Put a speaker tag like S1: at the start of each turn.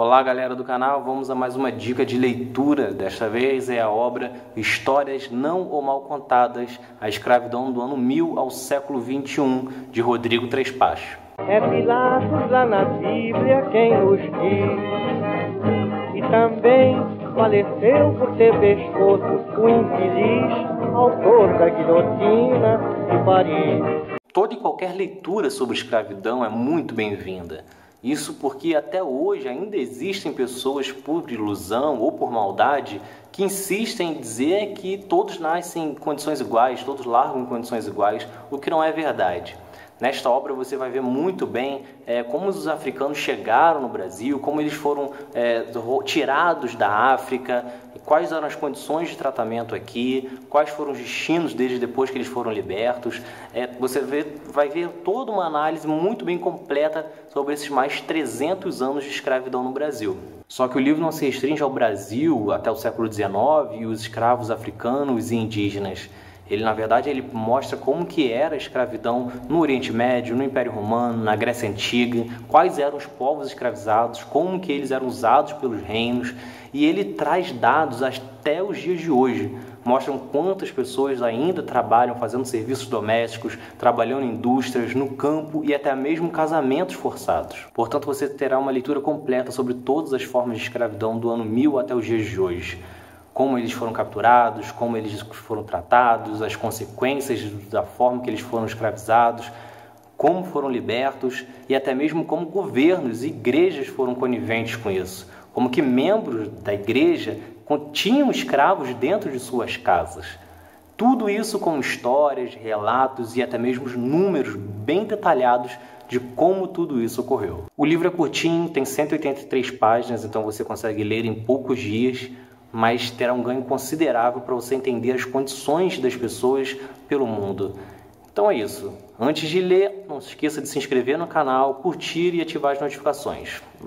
S1: Olá, galera do canal. Vamos a mais uma dica de leitura. Desta vez é a obra Histórias Não ou Mal Contadas: A Escravidão do Ano 1000 ao Século 21, de Rodrigo Trespacho.
S2: É Pilatos lá na Bíblia quem nos diz. E também faleceu por ter pescoço o infeliz autor da guilhotina de Paris.
S1: Toda e qualquer leitura sobre escravidão é muito bem-vinda. Isso porque até hoje ainda existem pessoas por ilusão ou por maldade que insistem em dizer que todos nascem em condições iguais, todos largam em condições iguais, o que não é verdade. Nesta obra você vai ver muito bem é, como os africanos chegaram no Brasil, como eles foram é, tirados da África, quais eram as condições de tratamento aqui, quais foram os destinos deles depois que eles foram libertos. É, você vê, vai ver toda uma análise muito bem completa sobre esses mais 300 anos de escravidão no Brasil. Só que o livro não se restringe ao Brasil até o século XIX e os escravos africanos e indígenas. Ele, na verdade, ele mostra como que era a escravidão no Oriente Médio, no Império Romano, na Grécia Antiga, quais eram os povos escravizados, como que eles eram usados pelos reinos, e ele traz dados até os dias de hoje. Mostram quantas pessoas ainda trabalham fazendo serviços domésticos, trabalhando em indústrias, no campo e até mesmo casamentos forçados. Portanto, você terá uma leitura completa sobre todas as formas de escravidão do ano 1000 até os dias de hoje como eles foram capturados, como eles foram tratados, as consequências da forma que eles foram escravizados, como foram libertos e até mesmo como governos e igrejas foram coniventes com isso, como que membros da igreja tinham escravos dentro de suas casas. Tudo isso com histórias, relatos e até mesmo números bem detalhados de como tudo isso ocorreu. O livro é curtinho, tem 183 páginas, então você consegue ler em poucos dias mas terá um ganho considerável para você entender as condições das pessoas pelo mundo. Então é isso. Antes de ler, não se esqueça de se inscrever no canal, curtir e ativar as notificações.